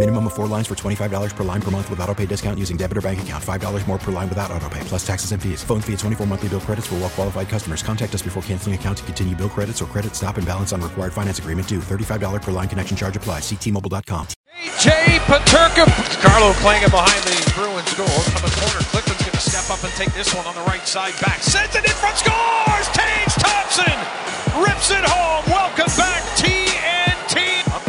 Minimum of four lines for $25 per line per month with auto pay discount using debit or bank account. $5 more per line without auto pay, plus taxes and fees. Phone fee at 24 monthly bill credits for well qualified customers. Contact us before canceling account to continue bill credits or credit stop and balance on required finance agreement due. $35 per line connection charge applies. Ctmobile.com. Jay Peterka. Carlo playing it behind the Bruins goal. On the corner, Clifton's going to step up and take this one on the right side back. Sends it in front, scores! Tage Thompson rips it home. Welcome back, TNT.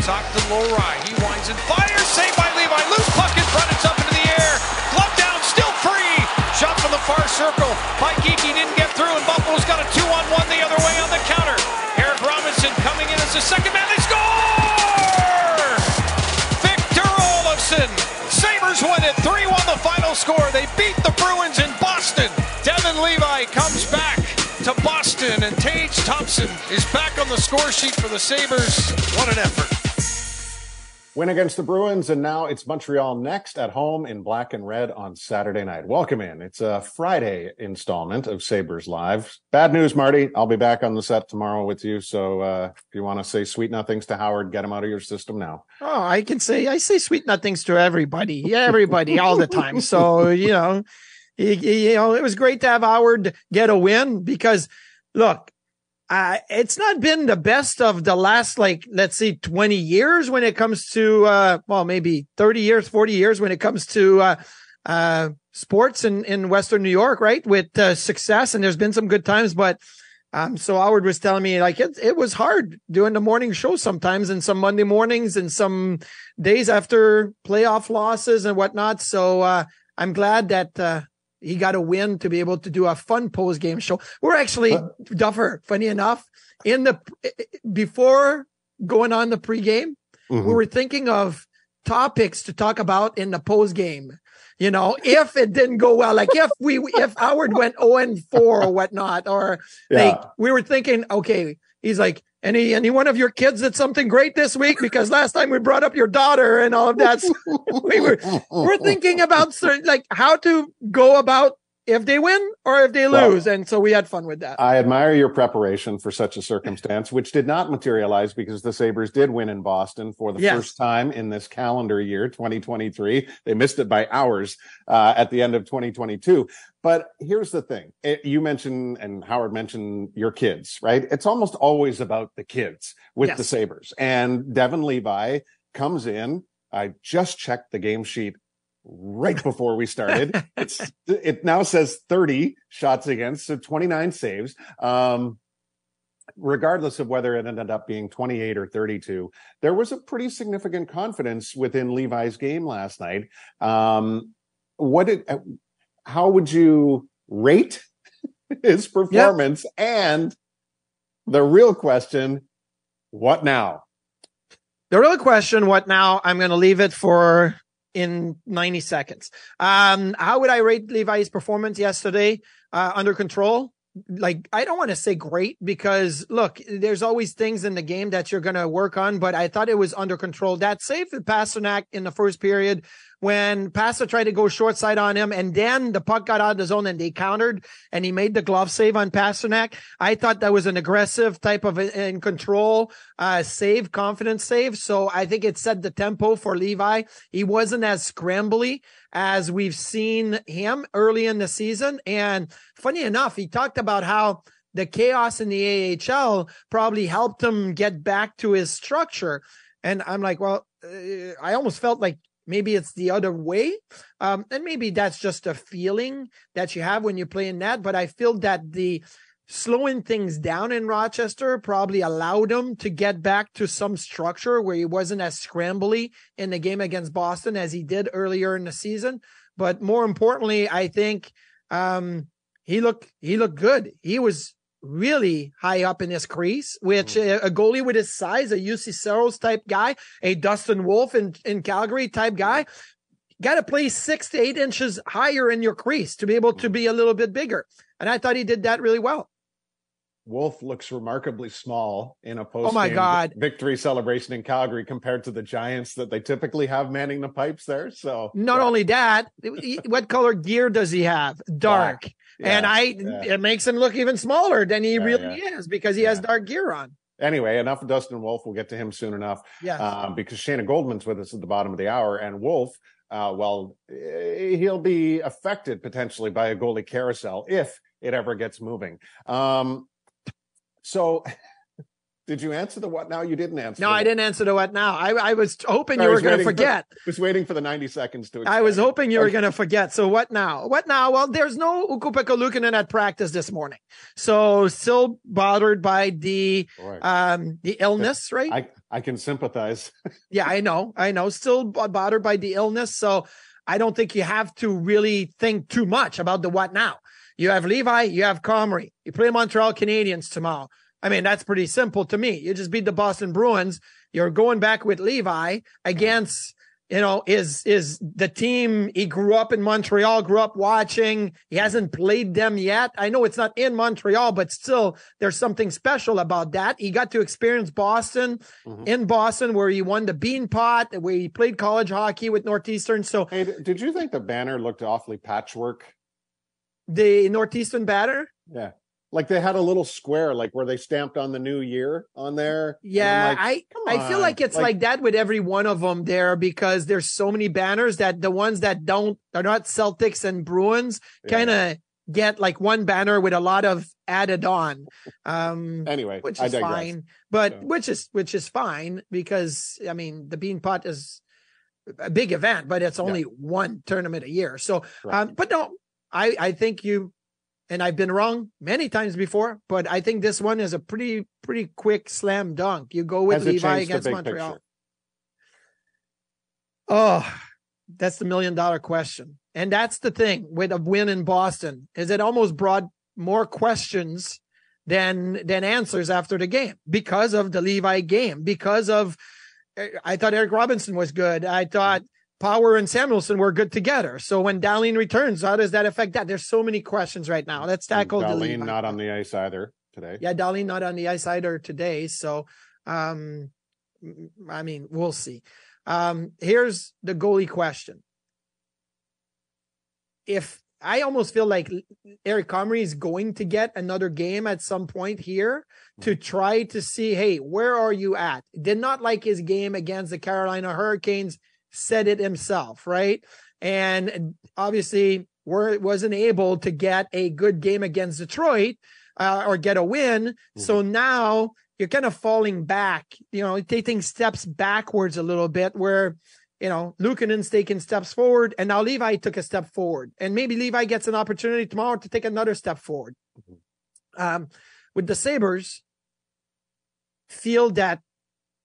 Top to Lohrei. He winds and fires. Saved by Levi. Loose puck in front. It's up into the air. Glove down, still free. Shot from the far circle. By Geekie didn't get through, and Buffalo's got a two-on-one the other way on the counter. Eric Robinson coming in as the second man. They score! Victor Olofsson. Sabres win it. 3 1 the final score. They beat the Bruins in Boston. Devon Levi comes back to Boston, and Tage Thompson is back on the score sheet for the Sabres. What an effort. Win against the Bruins, and now it's Montreal next at home in black and red on Saturday night. Welcome in. It's a Friday installment of Sabres Live. Bad news, Marty. I'll be back on the set tomorrow with you. So uh, if you want to say sweet nothings to Howard, get him out of your system now. Oh, I can say I say sweet nothings to everybody, everybody, all the time. So you know, you, you know, it was great to have Howard get a win because, look, uh, it's not been the best of the last, like, let's say 20 years when it comes to, uh, well, maybe 30 years, 40 years when it comes to, uh, uh, sports in, in Western New York, right? With, uh, success. And there's been some good times, but, um, so Howard was telling me like it, it was hard doing the morning show sometimes and some Monday mornings and some days after playoff losses and whatnot. So, uh, I'm glad that, uh, he got a win to be able to do a fun post game show. We're actually Duffer, funny enough, in the before going on the pregame, Mhm. we were thinking of topics to talk about in the post game. You know, if it didn't go well, like if we if Howard went 0 and 4 or whatnot, or like we were thinking, okay, he's like, any any one of your kids did something great this week because last time we brought up your daughter and all of that. we were we're thinking about certain like how to go about if they win or if they Well- lose, and so we had fun with that. I admire your preparation for such a circumstance, which did not materialize because the Sabres did win in Boston for the Yes. first time in this calendar year, 2023. They missed it by hours uh, at the end of 2022. But here's the thing It- you mentioned, and Howard mentioned your kids, right? It's almost always about the kids with Yes. the Sabres. And Devon Levi comes in. I just checked the game sheet right before we started. it's it now says 30 shots against, so 29 saves. Um regardless of whether it ended up being 28 or 32, there was a pretty significant confidence within Levi's game last night. Um what did uh, how would you rate his performance and the real question what now? The real question, what now? I'm going to leave it for in 90 seconds. Um, how would I rate Levi's performance yesterday? Uh, under control. Like, I don't want to say great because look, there's always things in the game that you're going to work on, but I thought it was under control. That save with Pastrnak in the first period when Pastor tried to go short side on him and then the puck got out of the zone and they countered and he made the glove save on Pastrnak. I thought that was an aggressive type of in control, uh, save, confidence save. So I think it set the tempo for Levi. He wasn't as scrambly as we've seen him early in the season. And funny enough, he talked about how the chaos in the AHL probably helped him get back to his structure. And I'm like, well, uh, I almost felt like maybe it's the other way. Um, and maybe that's just a feeling that you have when you play in that. But I feel that the slowing things down in Rochester probably allowed him to get back to some structure where he wasn't as scrambly in the game against Boston as he did earlier in the season. But more importantly, I think um, he looked he looked good. He was really high up in his crease, which mm-hmm. a, a, goalie with his size, a Juuse Saros type guy, a Dustin Wolf in, in Calgary type guy, got to play six to eight inches higher in your crease to be able to be a little bit bigger. And I thought he did that really well. Wolf looks remarkably small in a post. Oh my god! Victory celebration in Calgary compared to the Giants that they typically have manning the pipes there. So not yeah. only that, what color gear does he have? Dark. Yeah, and I yeah. it makes him look even smaller than he really is because he has dark gear on. Anyway, enough of Dustin Wolf. We'll get to him soon enough. Yeah. Uh, because Shayna Goldman's with us at the bottom of the hour, and Wolf uh, well, eh, he'll be affected potentially by a goalie carousel if it ever gets moving. Um, so did you answer the what now? You didn't answer. No, I didn't answer the what now. I, I was hoping I you were going to forget. For, was waiting for the 90 seconds to explain. I was hoping you were going to forget. So what now? What now? Well, there's no Ukko-Pekka Luukkonen at practice this morning. So still bothered by the um the illness, right? I, I can sympathize. yeah, I know. I know. Still bothered by the illness. So I don't think you have to really think too much about the what now. You have Levi, you have Comrie. You play Montreal Canadiens tomorrow. I mean, that's pretty simple to me. You just beat the Boston Bruins. You're going back with Levi against, you know, is is the team he grew up in Montreal, grew up watching. He hasn't played them yet. I know it's not in Montreal, but still there's something special about that. He got to experience Boston mm-hmm. in Boston where he won the Beanpot, where he played college hockey with Northeastern. So Hey, did you think the banner looked awfully patchwork? The Northeastern banner? Yeah like they had a little square like where they stamped on the new year on there yeah like, i i feel like it's like, like, that with every one of them there because there's so many banners that the ones that don't are not celtics and bruins kind of get like one banner with a lot of added on um anyway which is fine but so. which is which is fine because i mean the Beanpot is a big event but it's only yeah. one tournament a year so right. um but no i i think you and I've been wrong many times before, but I think this one is a pretty pretty quick slam dunk. You go with Levi against Montreal. Picture? Oh, that's the million dollar question. And that's the thing with a win in Boston is it almost brought more questions than than answers after the game because of the Levi game, because of I thought Eric Robinson was good. I thought Power and Samuelsson were good together. So when Dahlin returns, how does that affect that? There's so many questions right now. Let's tackle Dahlin not on the ice either today. Yeah, Dahlin not on the ice either today. So, um, I mean, we'll see. Um, here's the goalie question. If I almost feel like Eric Comrie is going to get another game at some point here to mm-hmm. try to see, hey, where are you at? Did not like his game against the Carolina Hurricanes said it himself, right? And obviously, were wasn't able to get a good game against Detroit uh, or get a win. Mm-hmm. So now you're kind of falling back, you know, taking steps backwards a little bit where, you know, Luukkonen's taking steps forward and now Levi took a step forward. And maybe Levi gets an opportunity tomorrow to take another step forward. Mm-hmm. Um, with the Sabres, feel that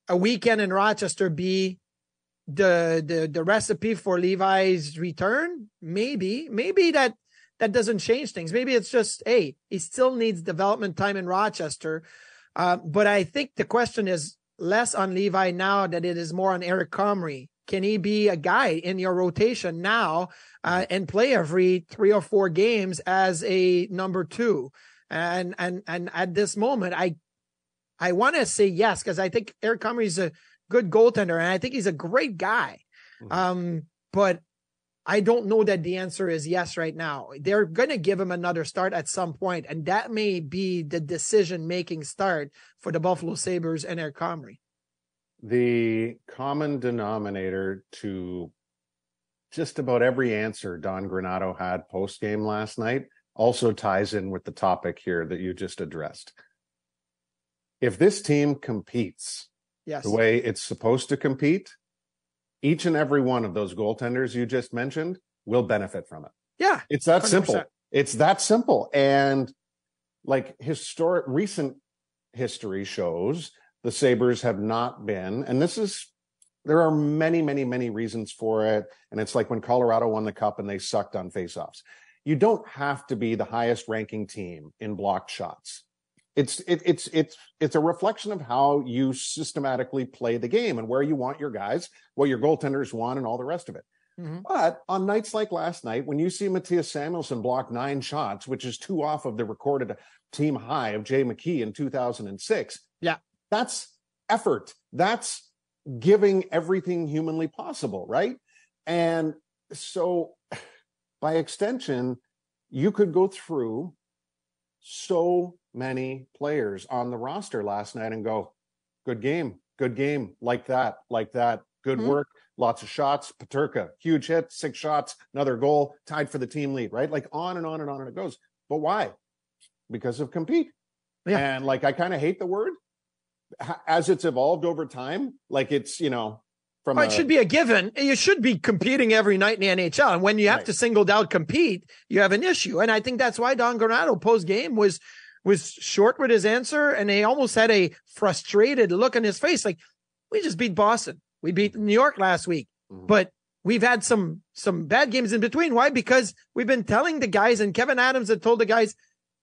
a weekend in Rochester be the the the recipe for Levi's return? Maybe, maybe that that doesn't change things. Maybe it's just hey, he still needs development time in Rochester. Uh, but I think the question is less on Levi now that it is more on Eric Comrie. Can he be a guy in your rotation now uh, and play every three or four games as a number two? And and and at this moment, I I want to say yes because I think Eric Comrie is a good goaltender, and I think he's a great guy. Mm-hmm. Um, but I don't know that the answer is yes right now. They're going to give him another start at some point, and that may be the decision making start for the Buffalo Sabres and Eric Comrie. The common denominator to just about every answer Don Granato had post game last night also ties in with the topic here that you just addressed. If this team competes yes. the way it's supposed to compete, each and every one of those goaltenders you just mentioned will benefit from it. Yeah. It's that 100%. simple. It's that simple. And like historic recent history shows the Sabres have not been, and this is there are many, many, many reasons for it. And it's like when Colorado won the cup and they sucked on faceoffs. You don't have to be the highest ranking team in blocked shots. It's it, it's it's it's a reflection of how you systematically play the game and where you want your guys, what your goaltenders want, and all the rest of it. Mm-hmm. But on nights like last night, when you see Mattias Samuelsson block nine shots, which is two off of the recorded team high of Jay McKee in 2006, yeah, that's effort. That's giving everything humanly possible, right? And so by extension, you could go through so many players on the roster last night and go, good game, good game, like that, like that, good mm-hmm. work, lots of shots. Peterka, huge hit, six shots, another goal, tied for the team lead, right? Like on and on and on and it goes. But why? Because of compete. Yeah. And like I kind of hate the word as it's evolved over time, like it's, you know, from oh, a, it should be a given. You should be competing every night in the NHL. And when you have right. to singled out compete, you have an issue. And I think that's why Don Granato post game was was short with his answer and he almost had a frustrated look on his face. Like, we just beat Boston. We beat New York last week. Mm-hmm. But we've had some some bad games in between. Why? Because we've been telling the guys, and Kevyn Adams had told the guys,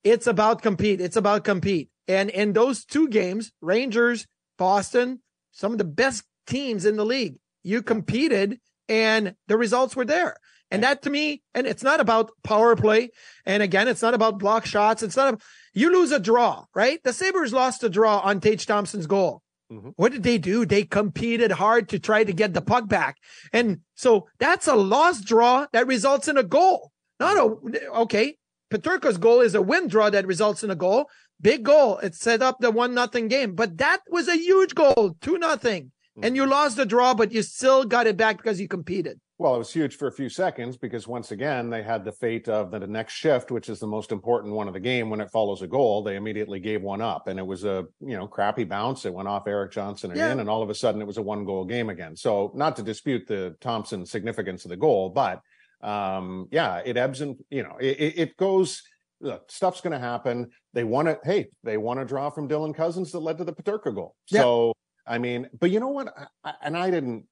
it's about compete. It's about compete. And in those two games, Rangers, Boston, some of the best teams in the league, you competed and the results were there. And that to me, and it's not about power play. And again, it's not about block shots. It's not, a, you lose a draw, right? The Sabres lost a draw on Tage Thompson's goal. Mm-hmm. What did they do? They competed hard to try to get the puck back. And so that's a lost draw that results in a goal. Not a, okay. Peterka's goal is a win draw that results in a goal. Big goal. It set up the one nothing game, but that was a huge goal, two nothing. Mm-hmm. And you lost the draw, but you still got it back because you competed. Well, it was huge for a few seconds because once again, they had the fate of the next shift, which is the most important one of the game. When it follows a goal, they immediately gave one up and it was a, you know, crappy bounce. It went off Erik Johnson and yeah. in, and all of a sudden it was a one goal game again. So not to dispute the Thompson significance of the goal, but um, yeah, it ebbs and, you know, it, it goes, look, stuff's going to happen. They want to, hey, they want to draw from Dylan Cozens that led to the Peterka goal. Yeah. So, I mean, but you know what? I, and I didn't,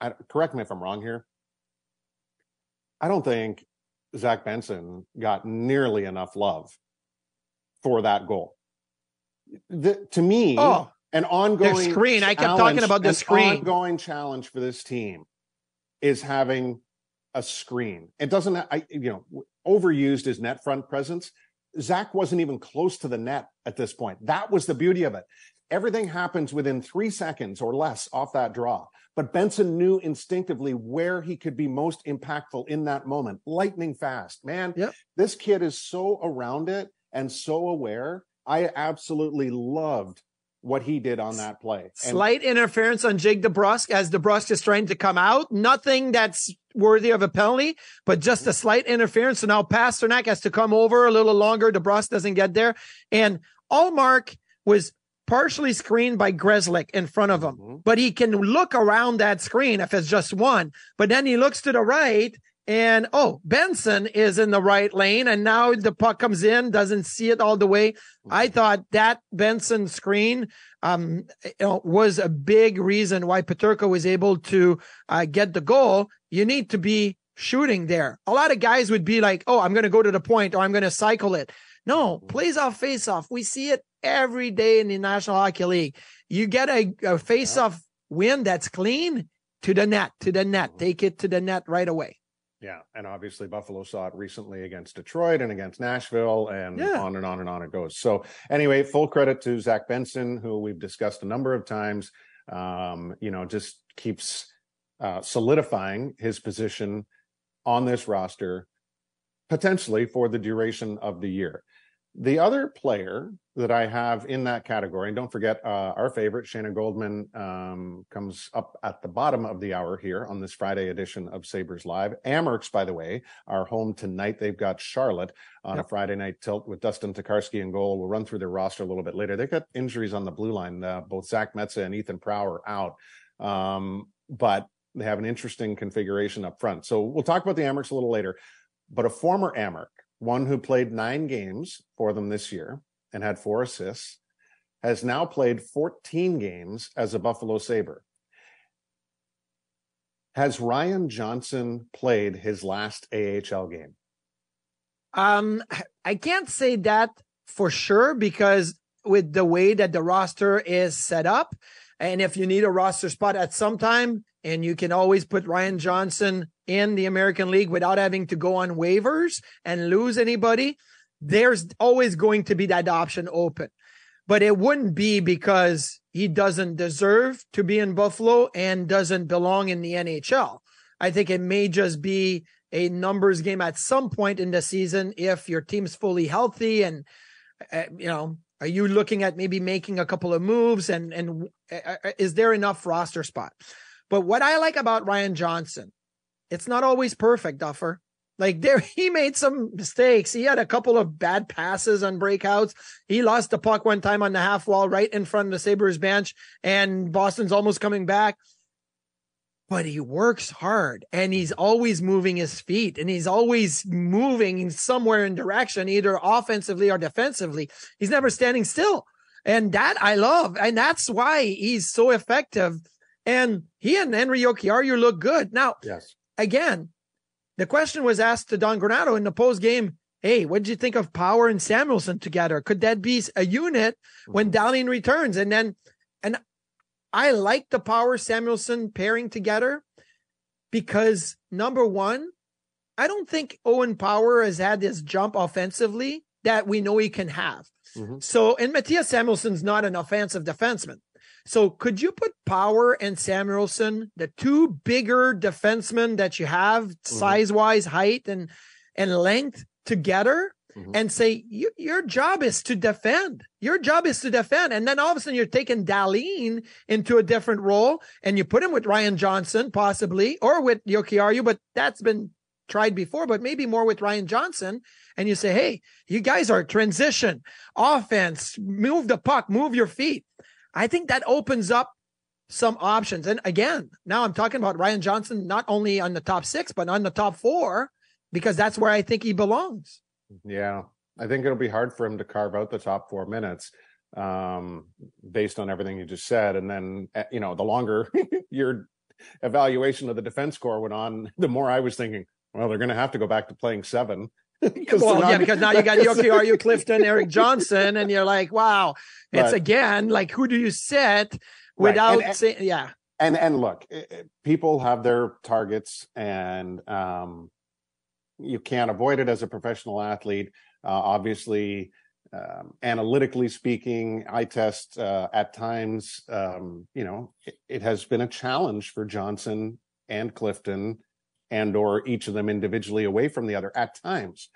I, correct me if I'm wrong here. I don't think Zach Benson got nearly enough love for that goal. The, to me, oh, an ongoing screen. I kept talking about the screen. Ongoing challenge for this team is having a screen. It doesn't, I, you know, overused his net front presence. Zach wasn't even close to the net at this point. That was the beauty of it. Everything happens within three seconds or less off that draw. But Benson knew instinctively where he could be most impactful in that moment. Lightning fast, man. Yep. This kid is so around it and so aware. I absolutely loved what he did on that play. And- Slight interference on Jake DeBrusk as DeBrusk is trying to come out. Nothing that's worthy of a penalty, but just a slight interference. So now Pastrnak has to come over a little longer. DeBrusk doesn't get there. And Ullmark was partially screened by Grzelcyk in front of him, mm-hmm. but he can look around that screen if it's just one. But then he looks to the right and oh, Benson is in the right lane, and now the puck comes in, doesn't see it all the way. I mm-hmm. thought that Benson screen um, you know, was a big reason why Peterka was able to uh, get the goal. You need to be shooting there. A lot of guys would be like, "Oh, I'm going to go to the point, or I'm going to cycle it." No, mm-hmm. plays off face off. We see it every day in the National Hockey League. You get a, a face off win that's clean to the net, to the net. Mm-hmm. Take it to the net right away. Yeah, and obviously Buffalo saw it recently against Detroit and against Nashville, and yeah. on and on and on it goes. So anyway, full credit to Zach Benson, who we've discussed a number of times. Um, you know, just keeps uh, solidifying his position on this roster, potentially for the duration of the year. The other player that I have in that category, and don't forget uh, our favorite, Shayna Goldman, um, comes up at the bottom of the hour here on this Friday edition of Sabres Live. Amerks, by the way, are home tonight. They've got Charlotte on yep. a Friday night tilt with Dustin Tokarski in goal. We'll run through their roster a little bit later. They've got injuries on the blue line. Uh, both Zach Metsa and Ethan Prower out. Um, but they have an interesting configuration up front. So we'll talk about the Amerks a little later. But a former Amerk one who played nine games for them this year, and had four assists, has now played 14 games as a Buffalo Sabre. Has Ryan Johnson played his last AHL game? Um, I can't say that for sure because with the way that the roster is set up, and if you need a roster spot at some time, and you can always put Ryan Johnson in the American League without having to go on waivers and lose anybody, there's always going to be that option open. But it wouldn't be because he doesn't deserve to be in Buffalo and doesn't belong in the NHL. I think it may just be a numbers game at some point in the season if your team's fully healthy and uh, you know are you looking at maybe making a couple of moves and and uh, is there enough roster spot? But what i like about ryan johnson it's not always perfect duffer. Like there he made some mistakes. He had a couple of bad passes on breakouts. He lost the puck one time on the half wall right in front of the sabres bench and boston's almost coming back but he works hard and he's always moving his feet and he's always moving somewhere in direction, either offensively or defensively. He's never standing still. And that I love. And that's why he's so effective. And he and Henri Jokiharju look good. Now, yes. again, the question was asked to Don Granato in the post game. Hey, what did you think of Power and Samuelsson together? Could that be a unit when mm-hmm. Returns? And then, and I like the Power Samuelsson pairing together because number one, I don't think Owen Power has had this jump offensively that we know he can have. Mm-hmm. So, and Mattias Samuelsson's not an offensive defenseman. So, could you put Power and Samuelsson, the two bigger defensemen that you have, mm-hmm. size wise, height and and length, together mm-hmm. and say, your job is to defend. Your job is to defend. And then all of a sudden you're taking Dahlin into a different role and you put him with Ryan Johnson, possibly, or with Jokiharju, but that's been tried before, but maybe more with Ryan Johnson. And you say, Hey, you guys are transition offense, move the puck, move your feet. I think that opens up some options. And again, now I'm talking about Ryan Johnson, not only on the top six, but on the top four, because that's where I think he belongs. Yeah, I think it'll be hard for him to carve out the top four minutes um, based on everything you just said. And then, eh, you know, the longer your evaluation of the defense core went on, the more I was thinking, well, they're going to have to go back to playing seven. well, not, yeah, because now you got Jokiharju, Clifton, Erik Johnson, and you're like, wow, it's but, again like who do you set without right. and, saying, yeah. And and look, eh, eh, people have their targets, and um, you can't avoid it as a professional athlete. Uh, obviously, um, analytically speaking, eye test uh, at times, um, you know, it, it, has been a challenge for Johnson and Clifton and or each of them individually away from the other at times.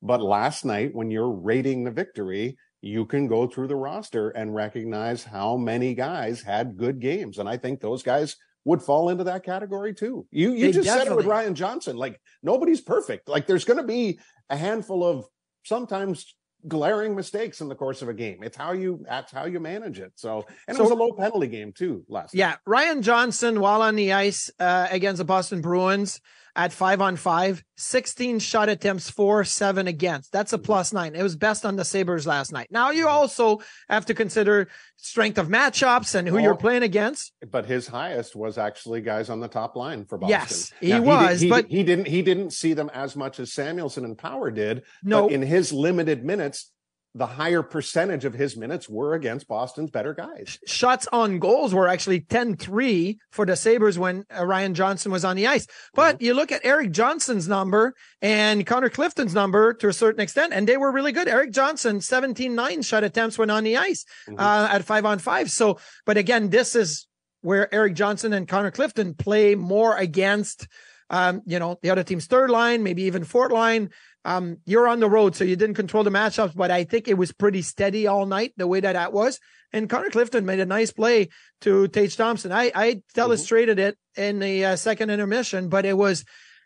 But last night, when you're rating the victory, you can go through the roster and recognize how many guys had good games. And I think those guys would fall into that category too. You you they just definitely. said it with Ryan Johnson. Like nobody's perfect. Like there's going to be a handful of sometimes glaring mistakes in the course of a game. It's how you that's how you manage it. So and so, it was a low penalty game too last. Yeah, night. Ryan Johnson while on the ice uh, against the Boston Bruins at five on five, 16 shot attempts, four, seven against. That's a plus nine. It was best on the Sabres last night. Now you mm-hmm. also have to consider strength of matchups and who you're playing against. But his highest was actually guys on the top line for Boston. Yes, he now, was, he did, he, but he didn't, he didn't see them as much as Samuelsson and Power did. No, in his limited minutes, the higher percentage of his minutes were against Boston's better guys. Shots on goals were actually 10-3 for the Sabres when uh, Ryan Johnson was on the ice. But mm-hmm. you look at Erik Johnson's number and Connor Clifton's number to a certain extent, and they were really good. Erik Johnson, 17-9 shot attempts when on the ice mm-hmm. uh, at five on five. So, but again, this is where Erik Johnson and Connor Clifton play more against um, you know, the other team's third line, maybe even fourth line. Um, you're on the road, so you didn't control the matchups, but I think it was pretty steady all night the way that that was. And Connor Clifton made a nice play to Tage Thompson. I, I illustrated mm-hmm. it in the uh, second intermission, but it was,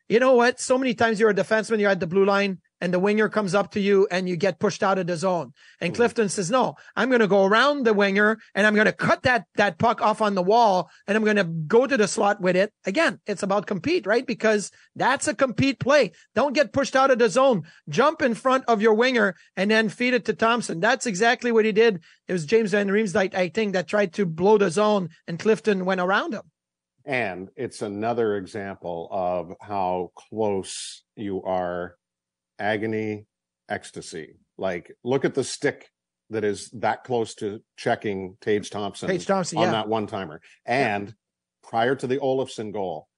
you know what? So many times you're a defenseman, you're at the blue line, and the winger comes up to you and you get pushed out of the zone. And Mhm. Clifton says, no, I'm going to go around the winger and I'm going to cut that, that puck off on the wall and I'm going to go to the slot with it. Again, it's about compete, right? Because that's a compete play. Don't get pushed out of the zone. Jump in front of your winger and then feed it to Thompson. That's exactly what he did. It was James Van Riemsdyk, I think, that tried to blow the zone and Clifton went around him. And it's another example of how close you are agony, ecstasy. Like, look at the stick that is that close to checking Tage Thompson, Tage Thompson, on yeah. that one timer. And prior to the Olofsson goal,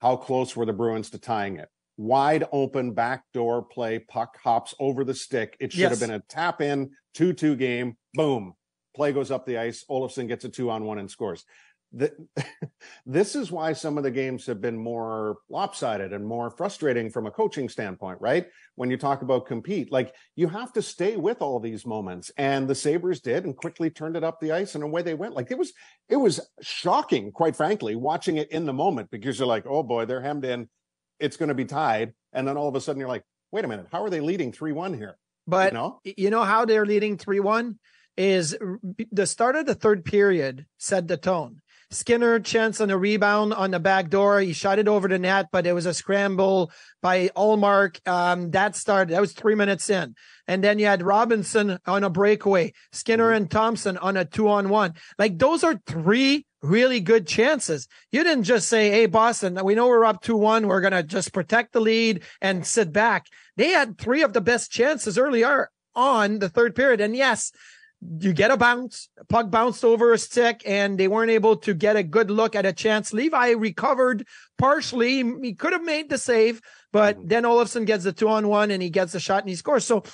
how close were the Bruins to tying it? Wide open backdoor play, puck hops over the stick. It should Yes. have been a tap in 2 2 game. Boom. Play goes up the ice. Olofsson gets a two on one and scores. The, this is why some of the games have been more lopsided and more frustrating from a coaching standpoint, right? When you talk about compete, like you have to stay with all these moments. And the Sabres did and quickly turned it up the ice and away they went. Like it was, it was shocking, quite frankly, watching it in the moment because you're like, oh boy, they're hemmed in. It's going to be tied. And then all of a sudden you're like, wait a minute, how are they leading 3 1 here? But You know? you know how they're leading 3 1 is the start of the third period set the tone. Skinner chance on a rebound on the back door. He shot it over the net, but it was a scramble by Ullmark. Um, that started, that was three minutes in. And then you had Robinson on a breakaway, Skinner and Thompson on a two on one. Like those are three really good chances. You didn't just say, Hey, Boston, we know we're up 2 1. We're going to just protect the lead and sit back. They had three of the best chances earlier on the third period. And yes, you get a bounce, puck bounced over a stick, and they weren't able to get a good look at a chance. Levi recovered partially. He could have made the save, but mm-hmm. then Olofsson gets the two on one and he gets the shot and he scores. So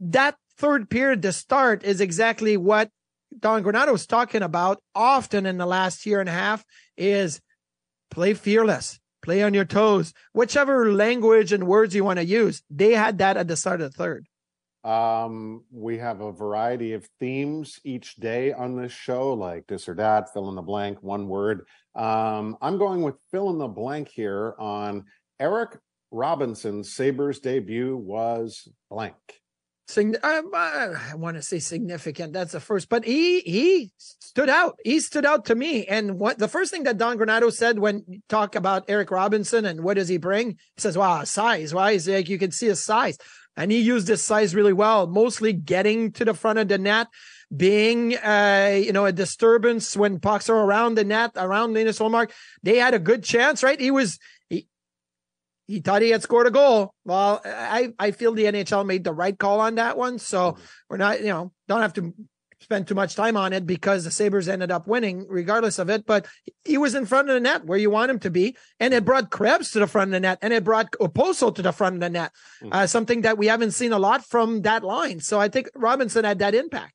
that third period, the start is exactly what Don Granato was talking about often in the last year and a half is play fearless, play on your toes, whichever language and words you want to use. They had that at the start of the third. Um, we have a variety of themes each day on this show, like this or that, fill in the blank, one word. Um, I'm going with fill in the blank here on Eric Robinson's Sabres debut was blank. Sign- I, I want to say significant. That's the first, but he he stood out. He stood out to me. And what the first thing that Don Granato said when talk about Eric Robinson and what does he bring? He says, "Wow, size. Why is like you can see his size." And he used his size really well, mostly getting to the front of the net, being uh, you know, a disturbance when pucks are around the net, around Linus Ullmark. They had a good chance, right? He was he he thought he had scored a goal. Well, I, I feel the NHL made the right call on that one. So we're not, you know, don't have to spend too much time on it because the Sabres ended up winning regardless of it. But he was in front of the net where you want him to be. And it brought Krebs to the front of the net and it brought Okposo to the front of the net. Uh, something that we haven't seen a lot from that line. So I think Robinson had that impact.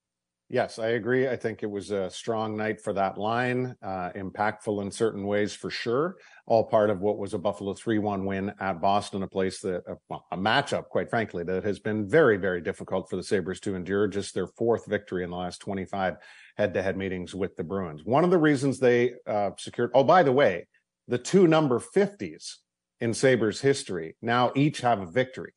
Yes, I agree. I think it was a strong night for that line, uh, impactful in certain ways for sure. All part of what was a Buffalo 3 1 win at Boston, a place that, uh, well, a matchup, quite frankly, that has been very, very difficult for the Sabres to endure. Just their fourth victory in the last 25 head to head meetings with the Bruins. One of the reasons they uh, secured, oh, by the way, the two number 50s in Sabres history now each have a victory.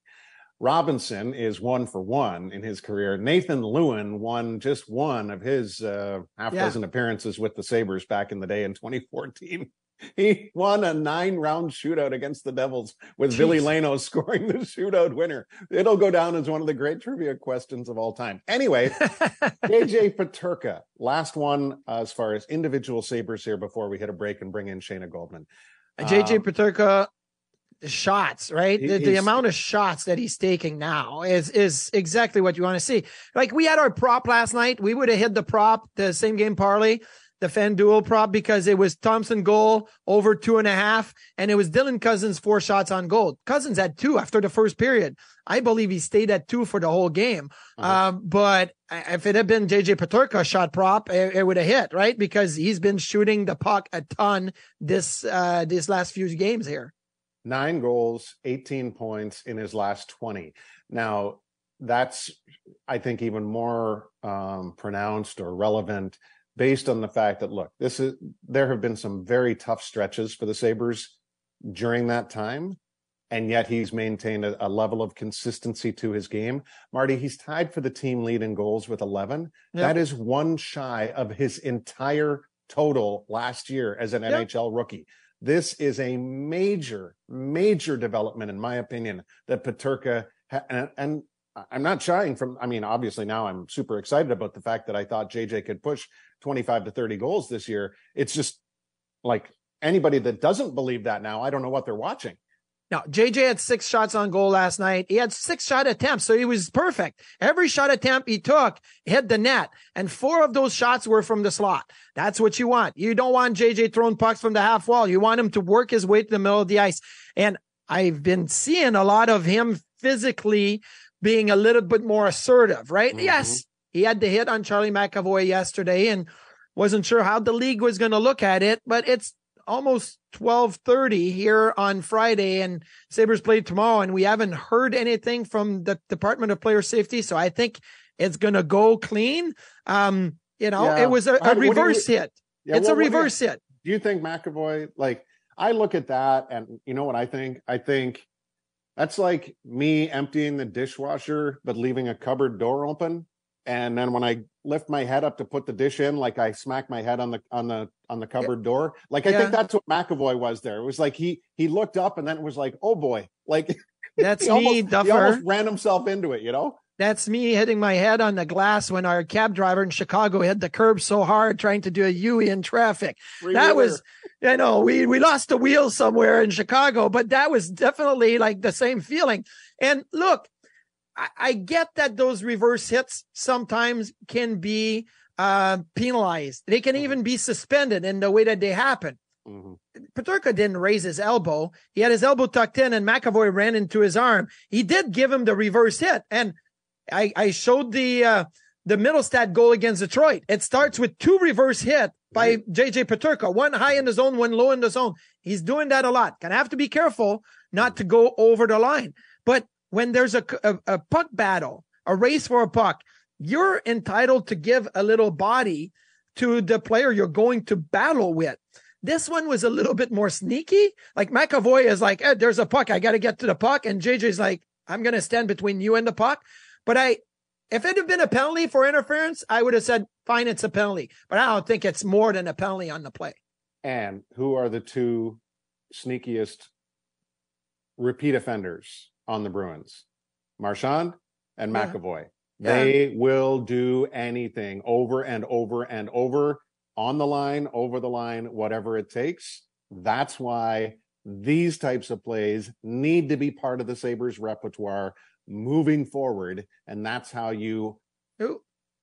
Robinson is one for one in his career. Nathan Lieuwen won just one of his uh, half Yeah. dozen appearances with the Sabres back in the day in 2014. He won a nine round shootout against the Devils with Billy Jeez. Leno scoring the shootout winner. It'll go down as one of the great trivia questions of all time. Anyway, AJ Peterka, last one uh, as far as individual Sabres here before we hit a break and bring in Shayna Goldman. JJ Um, Peterka shots, right? The, the amount of shots that he's taking now is is exactly what you want to see. Like we had our prop last night. We would have hit the prop, the same game parlay, the FanDuel prop because it was Thompson goal over two and a half, and it was Dylan Cozens four shots on goal. Cozens had two after the first period. I believe he stayed at two for the whole game. Uh-huh. Um, but if it had been JJ Peterka shot prop, it, it would have hit, right? Because he's been shooting the puck a ton this uh these last few games here. Nine goals, 18 points in his last 20. Now, that's, I think, even more um, pronounced or relevant based on the fact that, look, this is, there have been some very tough stretches for the Sabres during that time. and yet he's maintained a, a, level of consistency to his game. Marty, he's tied for the team lead in goals with 11. Yep. That is one shy of his entire total last year as an yep. NHL rookie. This is a major, major development, in my opinion, that Peterka ha- and, and I'm not shying from. I mean, obviously now I'm super excited about the fact that I thought JJ could push 25 to 30 goals this year. It's just like anybody that doesn't believe that now, I don't know what they're watching. Now, JJ had six shots on goal last night. He had six shot attempts, so he was perfect. Every shot attempt he took hit the net, and four of those shots were from the slot. That's what you want. You don't want JJ throwing pucks from the half wall. You want him to work his way to the middle of the ice. And I've been seeing a lot of him physically being a little bit more assertive, right? Mm-hmm. Yes, he had the hit on Charlie McAvoy yesterday and wasn't sure how the league was going to look at it, but it's almost 12:30 here on Friday and Sabres play tomorrow and we haven't heard anything from the Department of Player Safety, so I think it's going to go clean. Um, you know, yeah. it was a, a reverse you, hit. Yeah, it's well, a reverse do you, hit. Do you think McAvoy like I look at that and you know what I think? I think that's like me emptying the dishwasher, but leaving a cupboard door open. And then when I lift my head up to put the dish in, like I smack my head on the on the on the cupboard yeah. door. Like I yeah. think that's what McAvoy was there. It was like he he looked up and then it was like, oh boy, like that's me, almost, Duffer. He almost ran himself into it, you know. That's me hitting my head on the glass when our cab driver in Chicago hit the curb so hard trying to do a U in traffic. that was, you know, we, we lost a wheel somewhere in Chicago, but that was definitely like the same feeling. And look, I, I get that those reverse hits sometimes can be uh, penalized. They can mm-hmm. even be suspended in the way that they happen. Mm-hmm. Peterka didn't raise his elbow. He had his elbow tucked in and McAvoy ran into his arm. He did give him the reverse hit. And I, I showed the uh, the Mittelstadt goal against Detroit. It starts with two reverse hit by JJ Peterka, one high in the zone, one low in the zone. He's doing that a lot. Gonna have to be careful not to go over the line. But when there's a, a, a puck battle, a race for a puck, you're entitled to give a little body to the player you're going to battle with. This one was a little bit more sneaky. Like McAvoy is like, eh, there's a puck. I got to get to the puck. And JJ's like, I'm going to stand between you and the puck. But I, if it had been a penalty for interference, I would have said, fine, it's a penalty. But I don't think it's more than a penalty on the play. And who are the two sneakiest repeat offenders on the Bruins? Marchand and yeah. McAvoy. Yeah. They will do anything over and over and over on the line, over the line, whatever it takes. That's why these types of plays need to be part of the Sabres repertoire moving forward. And that's how you.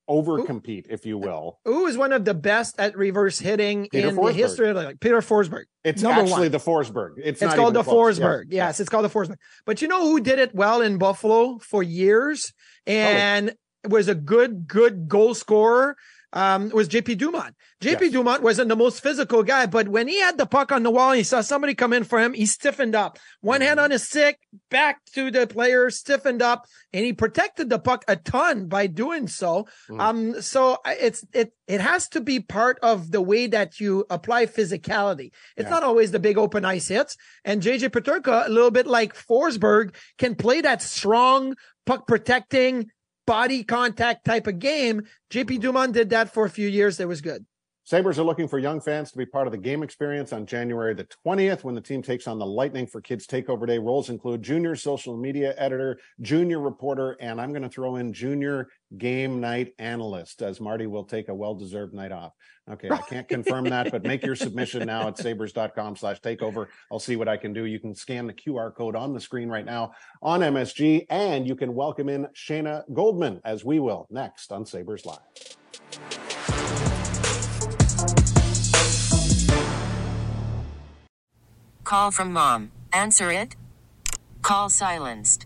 Overcompete, if you will. Who is one of the best at reverse hitting Peter in Forsberg. the history of like Peter Forsberg? It's actually one. the Forsberg. It's, it's called the close. Forsberg. Yes. yes, it's called the Forsberg. But you know who did it well in Buffalo for years oh. and oh. was a good, good goal scorer? Um, was JP Dumont. JP yes. Dumont wasn't the most physical guy, but when he had the puck on the wall, and he saw somebody come in for him. He stiffened up, one mm-hmm. hand on his stick, back to the player, stiffened up, and he protected the puck a ton by doing so. Mm-hmm. Um, so it's it it has to be part of the way that you apply physicality. It's yeah. not always the big open ice hits. And JJ Peterka, a little bit like Forsberg, can play that strong puck protecting body contact type of game. JP Dumont did that for a few years. That was good. Sabres are looking for young fans to be part of the game experience on January the 20th when the team takes on the Lightning for Kids Takeover Day. Roles include junior social media editor, junior reporter, and I'm going to throw in junior game night analyst as Marty will take a well deserved night off. Okay, I can't confirm that, but make your submission now at sabres.com slash takeover. I'll see what I can do. You can scan the QR code on the screen right now on MSG, and you can welcome in Shayna Goldman as we will next on Sabres Live. Call from mom. Answer it. Call silenced.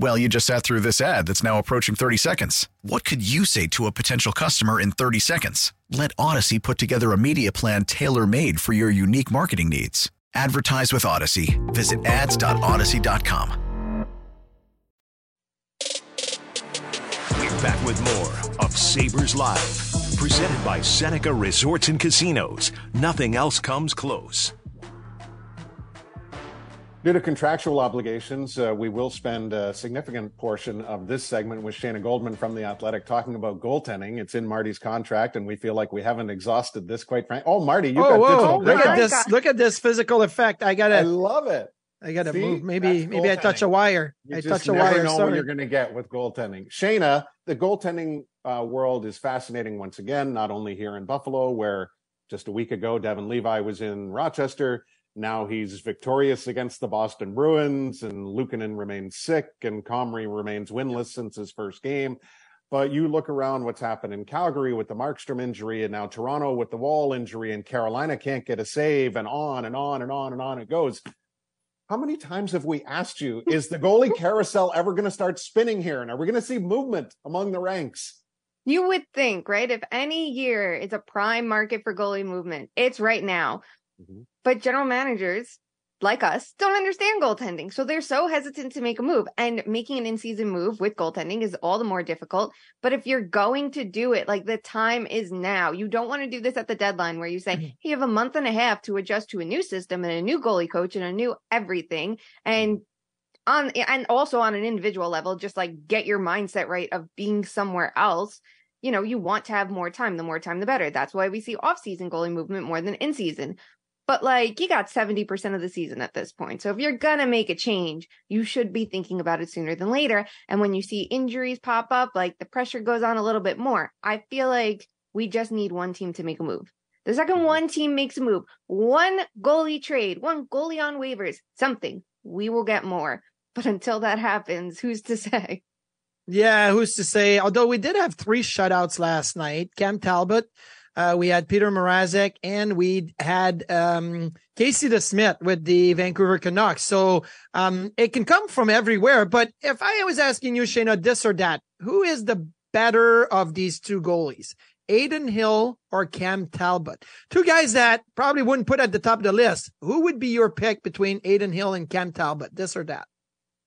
Well, you just sat through this ad that's now approaching 30 seconds. What could you say to a potential customer in 30 seconds? Let Audacy put together a media plan tailor made for your unique marketing needs. Advertise with Audacy. Visit ads.audacy.com. We're back with more of Sabres Live, presented by Seneca Resorts and Casinos. Nothing else comes close. Due to contractual obligations, uh, we will spend a significant portion of this segment with Shayna Goldman from The Athletic talking about goaltending. It's in Marty's contract, and we feel like we haven't exhausted this quite frankly. Oh, Marty, you oh, got whoa. Look at this. Look at this physical effect. I gotta I love it. I gotta See? move. Maybe maybe I touch a wire. You I touch a never wire. know what you're going to get with goaltending. Shana, the goaltending uh, world is fascinating once again, not only here in Buffalo, where just a week ago Devon Levi was in Rochester. Now he's victorious against the Boston Bruins, and Luukkonen remains sick, and Comrie remains winless since his first game. But you look around what's happened in Calgary with the Markstrom injury, and now Toronto with the Woll injury, and Carolina can't get a save, and on and on and on and on it goes. How many times have we asked you, is the goalie carousel ever going to start spinning here? And are we going to see movement among the ranks? You would think, right? If any year is a prime market for goalie movement, it's right now. Mm-hmm. But general managers like us don't understand goaltending. So they're so hesitant to make a move. And making an in season move with goaltending is all the more difficult. But if you're going to do it, like the time is now. You don't want to do this at the deadline where you say, Mm-hmm. hey, you have a month and a half to adjust to a new system and a new goalie coach and a new everything. And on and also on an individual level, just like get your mindset right of being somewhere else. You know, you want to have more time. The more time, the better. That's why we see off-season goalie movement more than in season. But like you got 70% of the season at this point. So if you're going to make a change, you should be thinking about it sooner than later. And when you see injuries pop up, like the pressure goes on a little bit more. I feel like we just need one team to make a move. The second mm-hmm. one team makes a move, one goalie trade, one goalie on waivers, something, we will get more. But until that happens, who's to say? Yeah, who's to say? Although we did have three shutouts last night. Cam Talbot, uh, we had Peter Mrazek, and we had um, Casey DeSmith with the Vancouver Canucks. So um, it can come from everywhere. But if I was asking you, Shayna, this or that, who is the better of these two goalies? Adin Hill or Cam Talbot? Two guys that probably wouldn't put at the top of the list. Who would be your pick between Adin Hill and Cam Talbot? This or that?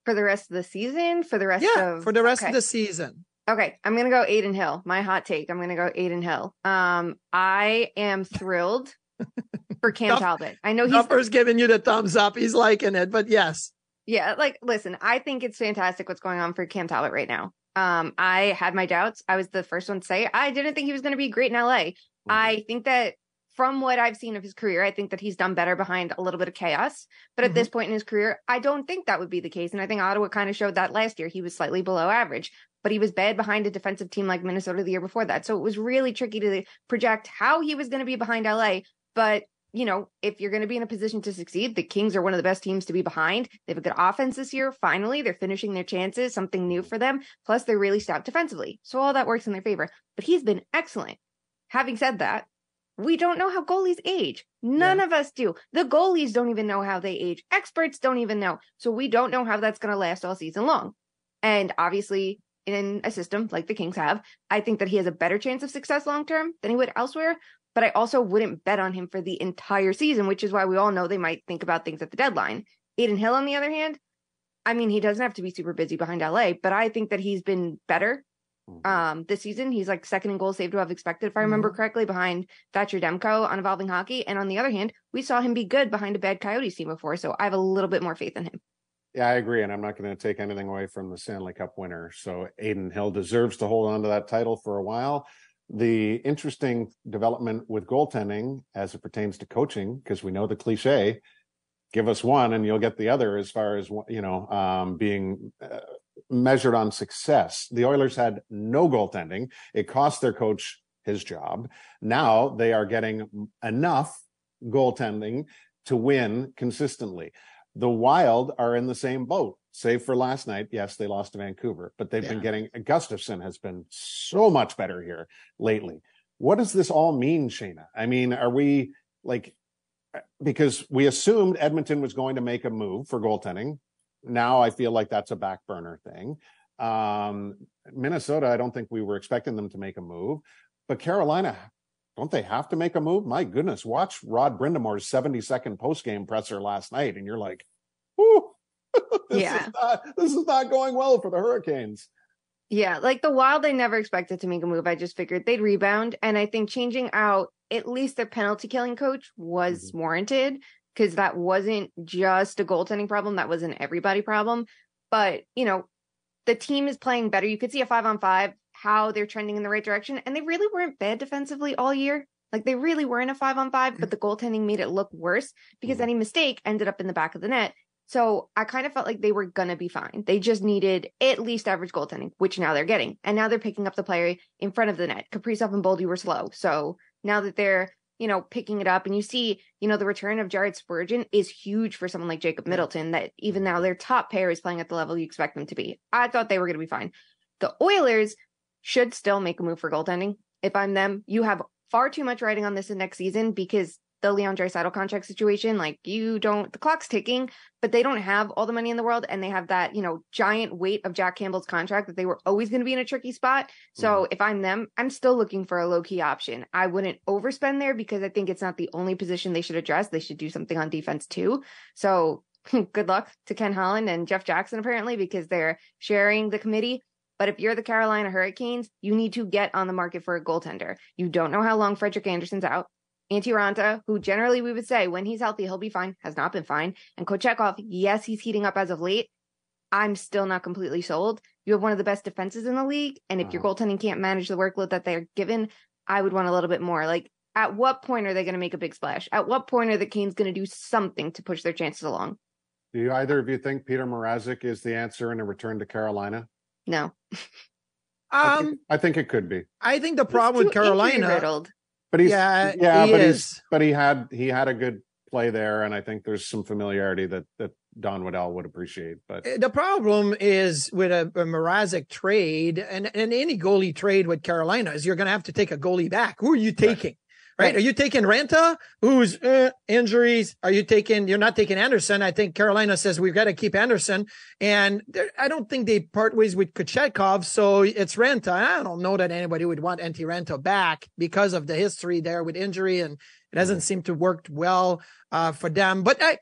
For the rest of the season? For the rest Yeah, of for the rest okay. of the season. Okay, I'm gonna go Adin Hill. My hot take. I'm gonna go Adin Hill. Um, I am thrilled for Cam Talbot. I know he's Duffer's giving you the thumbs up. He's liking it, but yes. yeah. Like, listen, I think it's fantastic what's going on for Cam Talbot right now. Um, I had my doubts. I was the first one to say I didn't think he was going to be great in LA. I think that from what I've seen of his career, I think that he's done better behind a little bit of chaos. But at this point in his career, I don't think that would be the case. And I think Ottawa kind of showed that last year. He was slightly below average, but he was bad behind a defensive team like Minnesota the year before that. So it was really tricky to project how he was going to be behind LA. But you know, if you're going to be in a position to succeed, the Kings are one of the best teams to be behind. They have a good offense this year. Finally, they're finishing their chances, something new for them. Plus, they're really stout defensively. So all that works in their favor. But he's been excellent. Having said that, we don't know how goalies age. None of us do. The goalies don't even know how they age. Experts don't even know. So we don't know how that's going to last all season long. And obviously, in a system like the Kings have, I think that he has a better chance of success long term than he would elsewhere. But I also wouldn't bet on him for the entire season, which is why we all know they might think about things at the deadline. Adin Hill, on the other hand, I mean, he doesn't have to be super busy behind LA, but I think that he's been better um this season. He's like second in goals saved to have expected, if I remember correctly, behind Thatcher Demko on evolving hockey. And on the other hand, we saw him be good behind a bad Coyotes team before. So I have a little bit more faith in him. Yeah, I agree. And I'm not going to take anything away from the Stanley Cup winner. So Adin Hill deserves to hold on to that title for a while. The interesting development with goaltending as it pertains to coaching, because we know the cliche, give us one and you'll get the other as far as, you know, um, being uh, measured on success. The Oilers had no goaltending. It cost their coach his job. Now they are getting enough goaltending to win consistently. The Wild are in the same boat, save for last night. Yes, they lost to Vancouver, but they've yeah. been getting Gustavsson has been so much better here lately. What does this all mean, Shayna? I mean, are we like because we assumed Edmonton was going to make a move for goaltending. Now I feel like that's a back burner thing. Um, Minnesota, I don't think we were expecting them to make a move, but Carolina don't they have to make a move? My goodness, watch Rod Brind'Amour's 70 second post game presser last night, and you're like, "Ooh, this yeah, is not, this is not going well for the Hurricanes." Yeah, like the Wild, they never expected to make a move. I just figured they'd rebound, and I think changing out at least their penalty killing coach was mm-hmm. warranted because that wasn't just a goaltending problem; that was an everybody problem. But you know, the team is playing better. You could see a five on five how they're trending in the right direction. And they really weren't bad defensively all year. Like they really were in a five on five, but the goaltending made it look worse because mm-hmm. any mistake ended up in the back of the net. So I kind of felt like they were going to be fine. They just needed at least average goaltending, which now they're getting. And now they're picking up the player in front of the net. Kaprizov and Boldy were slow. So now that they're, you know, picking it up and you see, you know, the return of Jared Spurgeon is huge for someone like Jacob Middleton that even now their top pair is playing at the level you expect them to be. I thought they were going to be fine. The Oilers, should still make a move for goaltending. If I'm them, you have far too much writing on this in next season because the Leon Draisaitl contract situation, like you don't, the clock's ticking, but they don't have all the money in the world, and they have that you know giant weight of Jack Campbell's contract that they were always going to be in a tricky spot. So mm-hmm. if I'm them, I'm still looking for a low key option. I wouldn't overspend there because I think it's not the only position they should address. They should do something on defense too. So good luck to Ken Holland and Jeff Jackson apparently because they're sharing the committee. But if you're the Carolina Hurricanes, you need to get on the market for a goaltender. You don't know how long Frederik Andersen's out. Antti Raanta, who generally we would say when he's healthy, he'll be fine, has not been fine. And Kochetkov, yes, he's heating up as of late. I'm still not completely sold. You have one of the best defenses in the league. And if your uh-huh. goaltending can't manage the workload that they're given, I would want a little bit more. Like, at what point are they going to make a big splash? At what point are the Canes going to do something to push their chances along? Do you, either of you think Peter Mrazek is the answer in a return to Carolina? No. I think, um, I think, it could be. I think the problem with Carolina, but he's yeah, yeah, he but is. he's but he had he had a good play there, and I think there's some familiarity that that Don Waddell would appreciate. But the problem is with a, a Mrazek trade and, and any goalie trade with Carolina is you're going to have to take a goalie back. Who are you taking? Right? Are you taking Raanta, who's uh, injuries? Are you taking? You're not taking Andersen. I think Carolina says we've got to keep Andersen, and I don't think they part ways with Kochetkov, so it's Raanta. I don't know that anybody would want Antti Raanta back because of the history there with injury, and it doesn't seem to work well uh, for them. But I,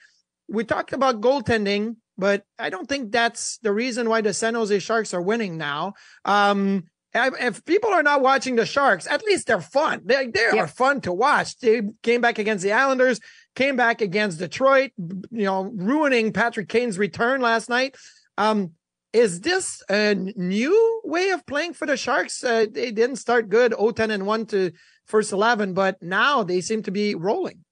we talked about goaltending. But I don't think that's the reason why the San Jose Sharks are winning now. Um, if people are not watching the Sharks, at least they're fun. They, they yeah. are fun to watch. They came back against the Islanders, came back against Detroit, you know, ruining Patrick Kane's return last night. Um, is this a new way of playing for the Sharks? Uh, they didn't start good, 0 10 and 1 to first 11, but now they seem to be rolling.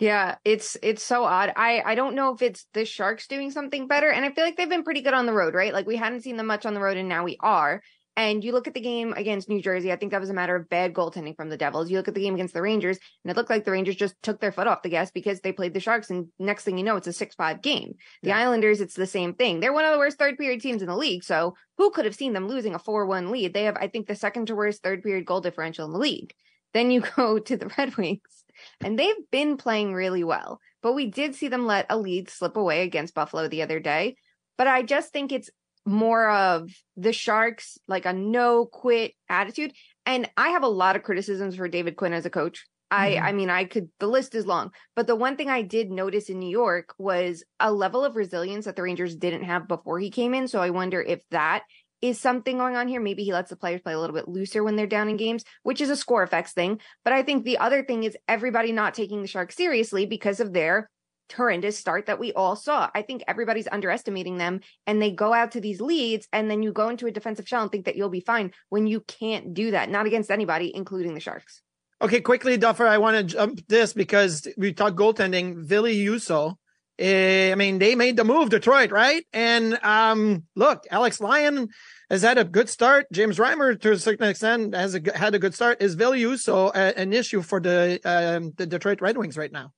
Yeah, it's it's so odd. I I don't know if it's the Sharks doing something better, and I feel like they've been pretty good on the road, right? Like we hadn't seen them much on the road, and now we are. And you look at the game against New Jersey, I think that was a matter of bad goaltending from the Devils. You look at the game against the Rangers, and it looked like the Rangers just took their foot off the gas because they played the Sharks. And next thing you know, it's a 6 5 game. The yeah. Islanders, it's the same thing. They're one of the worst third period teams in the league. So who could have seen them losing a 4 1 lead? They have, I think, the second to worst third period goal differential in the league. Then you go to the Red Wings, and they've been playing really well. But we did see them let a lead slip away against Buffalo the other day. But I just think it's more of the Sharks, like a no quit attitude. And I have a lot of criticisms for David Quinn as a coach. I, mm-hmm. I mean, I could, the list is long, but the one thing I did notice in New York was a level of resilience that the Rangers didn't have before he came in. So I wonder if that is something going on here. Maybe he lets the players play a little bit looser when they're down in games, which is a score effects thing. But I think the other thing is everybody not taking the Sharks seriously because of their horrendous start that we all saw. I think everybody's underestimating them and they go out to these leads and then you go into a defensive shell and think that you'll be fine when you can't do that, not against anybody, including the Sharks. Okay, quickly, Duffer, I want to jump this because we talked goaltending. Ville Husso, eh, I mean, they made the move, Detroit, right? And um, look, Alex Lyon has had a good start. James Reimer, to a certain extent, has a, had a good start. Is Ville Husso a, an issue for the um, the Detroit Red Wings right now?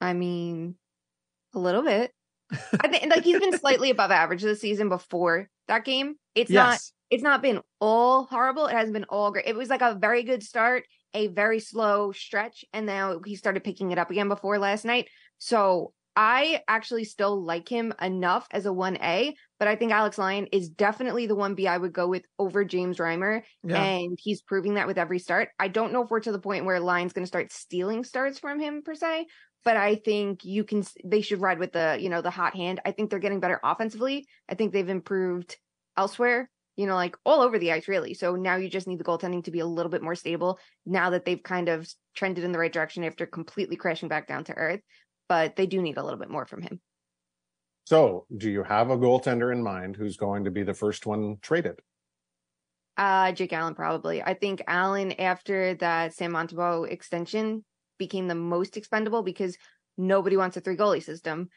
I mean, a little bit. I think like he's been slightly above average this season before that game. It's Yes. not it's not been all horrible. It hasn't been all great. It was like a very good start, a very slow stretch, and now he started picking it up again before last night. So I actually still like him enough as a 1A, but I think Alex Lyon is definitely the 1B I would go with over James Reimer. Yeah. And he's proving that with every start. I don't know if we're to the point where Lyon's going to start stealing starts from him per se, but I think you can, they should ride with the, you know, the hot hand. I think they're getting better offensively. I think they've improved elsewhere, you know, like all over the ice, really. So now you just need the goaltending to be a little bit more stable now that they've kind of trended in the right direction after completely crashing back down to earth. But they do need a little bit more from him. So, do you have a goaltender in mind who's going to be the first one traded? Uh, Jake Allen, probably. I think Allen, after that Sam Montembeault extension, became the most expendable because nobody wants a three goalie system.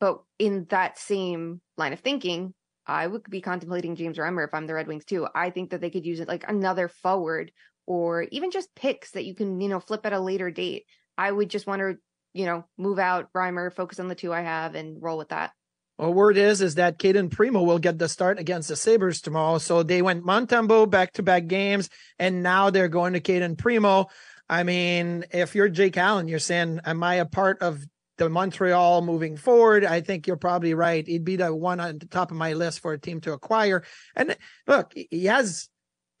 But in that same line of thinking, I would be contemplating James Reimer if I'm the Red Wings too. I think that they could use it like another forward or even just picks that you can, you know, flip at a later date. I would just want to, you know, move out Reimer, focus on the two I have and roll with that. Well, word is is that Cayden Primeau will get the start against the Sabres tomorrow. So they went Montembeault back to back games, and now they're going to Cayden Primeau. I mean, if you're Jake Allen, you're saying, Am I a part of the Montreal moving forward? I think you're probably right. He'd be the one on the top of my list for a team to acquire. And look, he has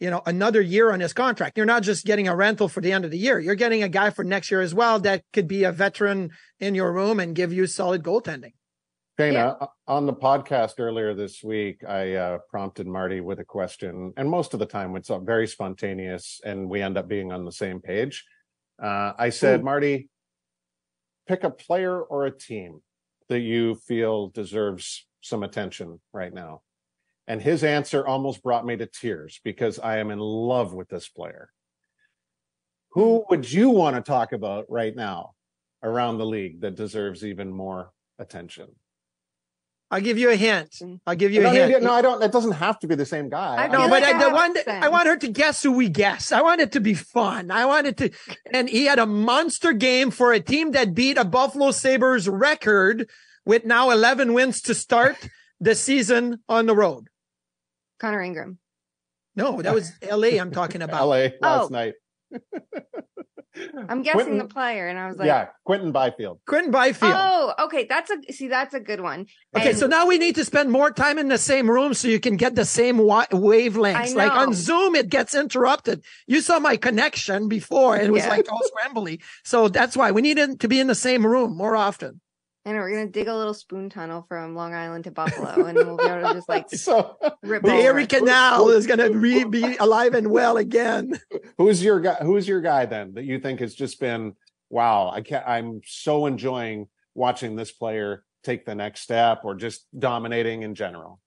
you know another year on his contract. You're not just getting a rental for the end of the year. You're getting a guy for next year as well that could be a veteran in your room and give you solid goaltending. Dana, uh, on the podcast earlier this week, I uh, prompted Marty with a question, and most of the time it's uh, very spontaneous, and we end up being on the same page. Uh, I said, Ooh. Marty, pick a player or a team that you feel deserves some attention right now. And his answer almost brought me to tears because I am in love with this player. Who hmm. would you want to talk about right now around the league that deserves even more attention? I'll give you a hint. I'll give you no, a no, hint. no, I don't. It doesn't have to be the same guy. no, but I, the one I want her to guess who we guess. I want it to be fun. I want it to, and he had a monster game for a team that beat a Buffalo Sabres record with now 11 wins to start the season on the road. Connor Ingram. No, that was LA I'm talking about. LA last Oh. night. I'm guessing Quinton- the player, and I was like, yeah, Quinton Byfield. Quinton Byfield. Oh, okay. That's a see. That's a good one. Okay, And so now we need to spend more time in the same room so you can get the same wa- wavelengths. Like on. Zoom, it gets interrupted. You saw my connection before, and it was Yeah. like all scrambly. So that's why we need to be in the same room more often. I know we're gonna dig a little spoon tunnel from Long Island to Buffalo, and we'll be able to just like so rip The Erie. Canal is going to re- be alive and well again. Who's your guy? Who's your guy then that you think has just been wow? I can't. I'm so enjoying watching this player take the next step or just dominating in general.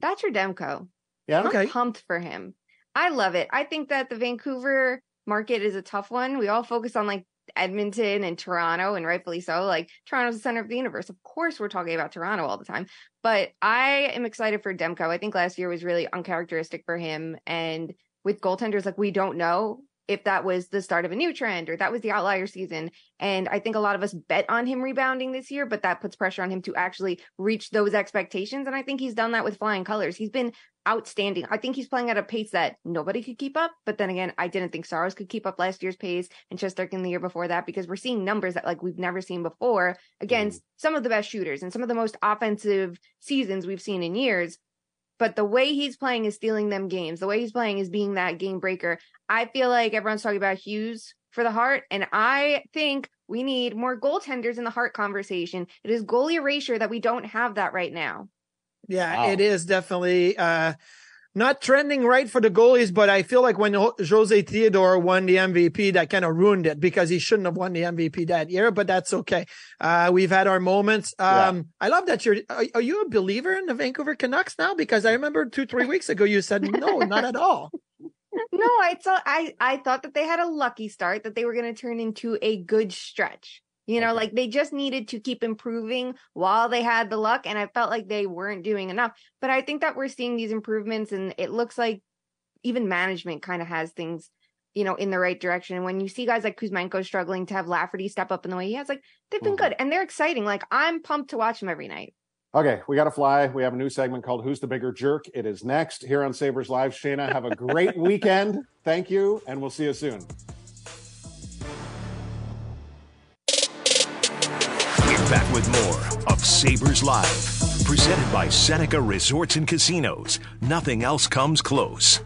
That's your Demko. Yeah. I'm Okay. pumped for him. I love it. I think that the Vancouver market is a tough one. We all focus on like Edmonton and Toronto, and rightfully so. Like Toronto's the center of the universe. Of course, we're talking about Toronto all the time. But I am excited for Demko. I think last year was really uncharacteristic for him. And with goaltenders, like we don't know if that was the start of a new trend or that was the outlier season. And I think a lot of us bet on him rebounding this year, but that puts pressure on him to actually reach those expectations. And I think he's done that with flying colors. He's been outstanding. I think he's playing at a pace that nobody could keep up. But then again, I didn't think Saros could keep up last year's pace and Shesterkin the year before that because we're seeing numbers that like we've never seen before against mm. some of the best shooters and some of the most offensive seasons we've seen in years. But the way he's playing is stealing them games. The way he's playing is being that game breaker. I feel like everyone's talking about Hughes for the Hart, and I think we need more goaltenders in the Hart conversation. It is goalie erasure that we don't have that right now. Yeah, Wow. it is definitely uh not trending right for the goalies, but I feel like when Jose Theodore won the MVP, that kind of ruined it because he shouldn't have won the MVP that year, but that's okay. Uh, we've had our moments. Um, yeah. I love that you're, are, are, you a believer in the Vancouver Canucks now? Because I remember two, three weeks ago, you said, no, not at all. No, I thought I, I thought that they had a lucky start, that they were going to turn into a good stretch. You know, okay. like they just needed to keep improving while they had the luck. And I felt like they weren't doing enough. But I think that we're seeing these improvements and it looks like even management kind of has things, you know, in the right direction. And when you see guys like Kuzmenko struggling to have Lafferty step up in the way he has, like they've been mm-hmm. good and they're exciting. Like I'm pumped to watch them every night. Okay, we got to fly. We have a new segment called Who's the Bigger Jerk? It is next here on Sabres Live. Shayna, have a great weekend. Thank you, and we'll see you soon. Back with more of Sabres Live, presented by Seneca Resorts and Casinos. Nothing else comes close.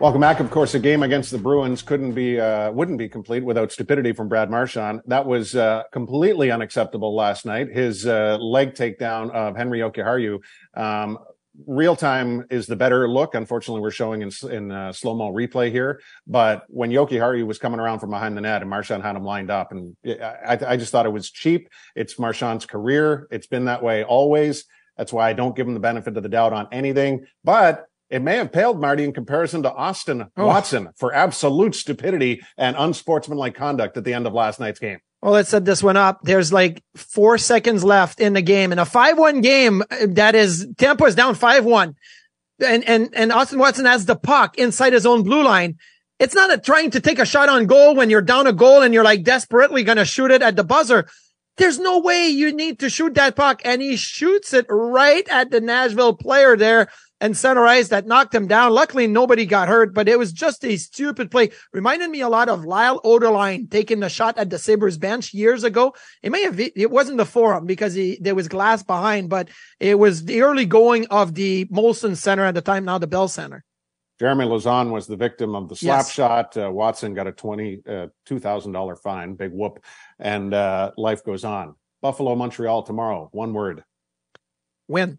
Welcome back. Of course, a game against the Bruins couldn't be, uh, wouldn't be complete without stupidity from Brad Marchand. That was uh, completely unacceptable last night. His uh, leg takedown of Henry Jokiharju um, real time is the better look. Unfortunately, we're showing in, in uh, slow mo replay here. But when Jokiharju was coming around from behind the net and Marchand had him lined up, and I, I just thought it was cheap. It's Marchand's career. It's been that way always. That's why I don't give him the benefit of the doubt on anything. But it may have paled Marty in comparison to Austin oh. Watson for absolute stupidity and unsportsmanlike conduct at the end of last night's game. Well, let's set this one up. There's like four seconds left in the game. In a 5-1 game, that is, Tampa is down 5-1. And, and, and Austin Watson has the puck inside his own blue line. It's not a trying to take a shot on goal when you're down a goal and you're like desperately going to shoot it at the buzzer. There's no way you need to shoot that puck. And he shoots it right at the Nashville player there and center ice that knocked him down. Luckily, nobody got hurt, but it was just a stupid play. Reminded me a lot of Lyle Odelein taking the shot at the Sabres bench years ago. It may have, it wasn't the forum because he, there was glass behind, but it was the early going of the Molson Center at the time, now the Bell Center. Jeremy Lauzon was the victim of the slap yes. shot. Uh, Watson got a twenty uh, two thousand dollar fine, big whoop, and uh, life goes on. Buffalo, Montreal tomorrow. One word. Win.